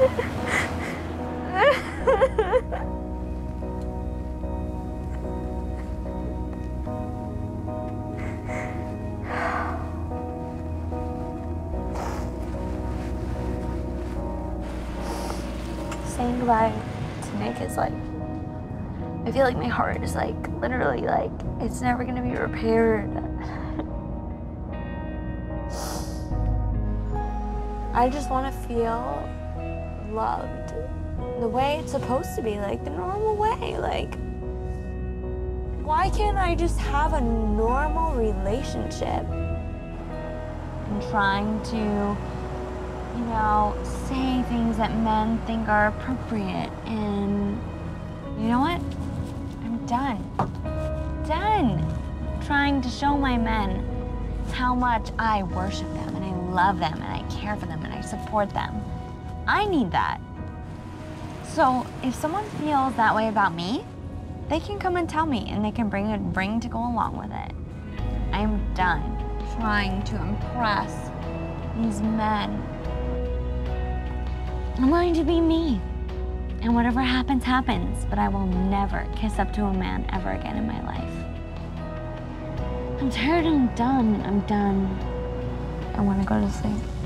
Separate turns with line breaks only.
Saying goodbye to Nick is like, I feel like my heart is like, literally like, it's never gonna be repaired. I just want to feel loved the way it's supposed to be, like the normal way. Like, why can't I just have a normal relationship? And trying to, you know, say things that men think are appropriate. And you know what? I'm done. Done trying to show my men how much I worship them and I love them and I care for them and I support them. I need that. So if someone feels that way about me, they can come and tell me and they can bring a ring to go along with it. I'm done trying to impress these men. I'm going to be me. And whatever happens, happens. But I will never kiss up to a man ever again in my life. I'm tired, I'm done, I'm done. I want to go to sleep.